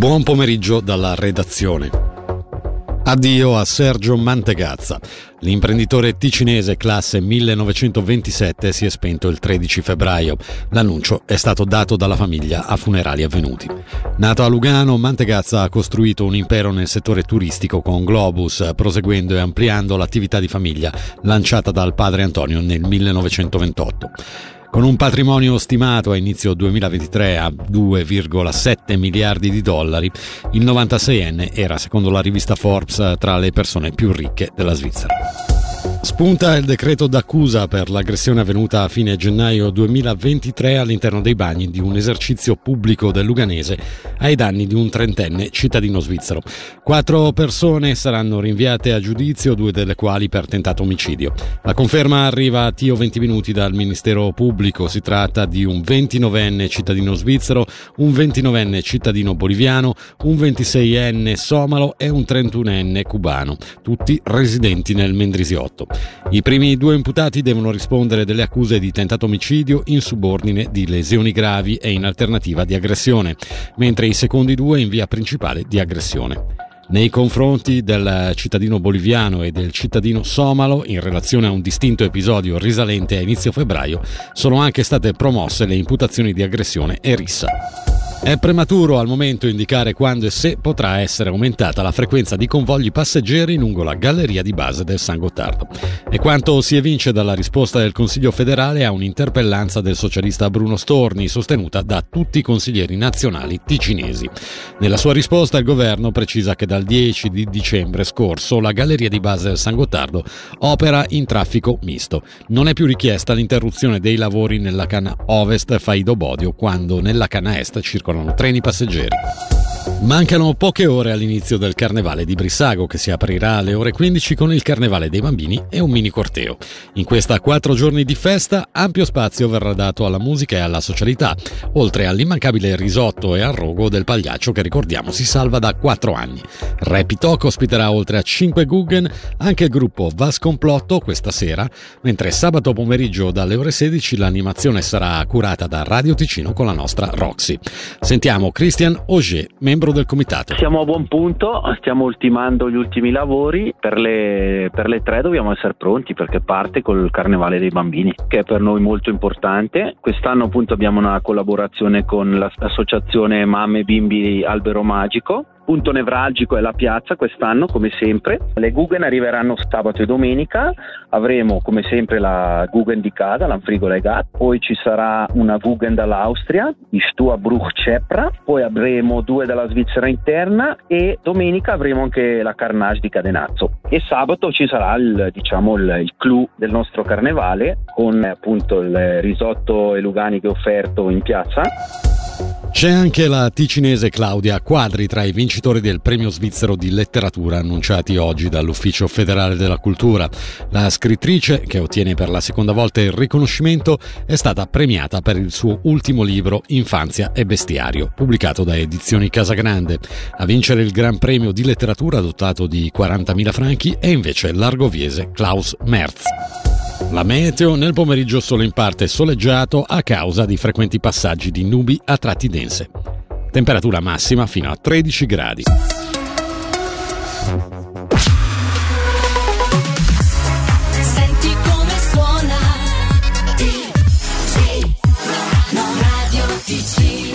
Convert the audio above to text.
Buon pomeriggio dalla redazione. Addio a Sergio Mantegazza. L'imprenditore ticinese classe 1927 si è spento il 13 febbraio. L'annuncio è stato dato dalla famiglia a funerali avvenuti. Nato a Lugano, Mantegazza ha costruito un impero nel settore turistico con Globus, proseguendo e ampliando l'attività di famiglia lanciata dal padre Antonio nel 1928. Con un patrimonio stimato a inizio 2023 a 2,7 miliardi di dollari, il 96enne era, secondo la rivista Forbes, tra le persone più ricche della Svizzera. Spunta il decreto d'accusa per l'aggressione avvenuta a fine gennaio 2023 all'interno dei bagni di un esercizio pubblico del Luganese ai danni di un trentenne cittadino svizzero. Quattro persone saranno rinviate a giudizio, due delle quali per tentato omicidio. La conferma arriva a Tio 20 minuti dal Ministero Pubblico. Si tratta di un 29enne cittadino svizzero, un 29enne cittadino boliviano, un 26enne somalo e un 31enne cubano, tutti residenti nel Mendrisiotto. I primi due imputati devono rispondere delle accuse di tentato omicidio in subordine di lesioni gravi e in alternativa di aggressione, mentre i secondi due in via principale di aggressione nei confronti del cittadino boliviano e del cittadino somalo in relazione a un distinto episodio risalente a inizio febbraio sono anche state promosse le imputazioni di aggressione e rissa. È prematuro al momento indicare quando e se potrà essere aumentata la frequenza di convogli passeggeri lungo la galleria di base del San Gottardo. E quanto si evince dalla risposta del Consiglio federale a un'interpellanza del socialista Bruno Storni sostenuta da tutti i consiglieri nazionali ticinesi. Nella sua risposta il governo precisa che dal 10 di dicembre scorso la galleria di base del San Gottardo opera in traffico misto. Non è più richiesta l'interruzione dei lavori nella canna ovest Faido Bodio quando nella canna est circolano circolano treni passeggeri. Mancano poche ore all'inizio del Carnevale di Brissago che si aprirà alle ore 15 con il Carnevale dei bambini e un mini corteo. In questa quattro giorni di festa ampio spazio verrà dato alla musica e alla socialità, oltre all'immancabile risotto e al rogo del pagliaccio che ricordiamo si salva da quattro anni. Talk ospiterà oltre a 5 Guggen anche il gruppo Vas Complotto questa sera, mentre sabato pomeriggio dalle ore 16 l'animazione sarà curata da Radio Ticino con la nostra Roxy. Sentiamo Christian Auger, membro del comitato. Siamo a buon punto, stiamo ultimando gli ultimi lavori, per le, per le tre dobbiamo essere pronti perché parte col Carnevale dei Bambini, che è per noi molto importante. Quest'anno appunto abbiamo una collaborazione con l'associazione Mamme Bimbi Albero Magico punto nevralgico è la piazza quest'anno, come sempre. Le Guggen arriveranno sabato e domenica. Avremo come sempre la Guggen di Cada, l'Anfrigola e Gat. Poi ci sarà una Guggen dall'Austria, di Stua Bruch Cepra. Poi avremo due dalla Svizzera interna e domenica avremo anche la Carnage di Cadenazzo. E sabato ci sarà il, diciamo, il, il clou del nostro carnevale con appunto il risotto e Lugani che ho offerto in piazza. C'è anche la ticinese Claudia Quadri tra i vincitori del premio svizzero di letteratura annunciati oggi dall'Ufficio federale della cultura. La scrittrice, che ottiene per la seconda volta il riconoscimento, è stata premiata per il suo ultimo libro Infanzia e bestiario, pubblicato da Edizioni Casagrande. A vincere il Gran Premio di letteratura dotato di 40.000 franchi è invece l'argoviese Klaus Merz. La meteo nel pomeriggio solo in parte soleggiato a causa di frequenti passaggi di nubi a tratti dense. Temperatura massima fino a 13 gradi.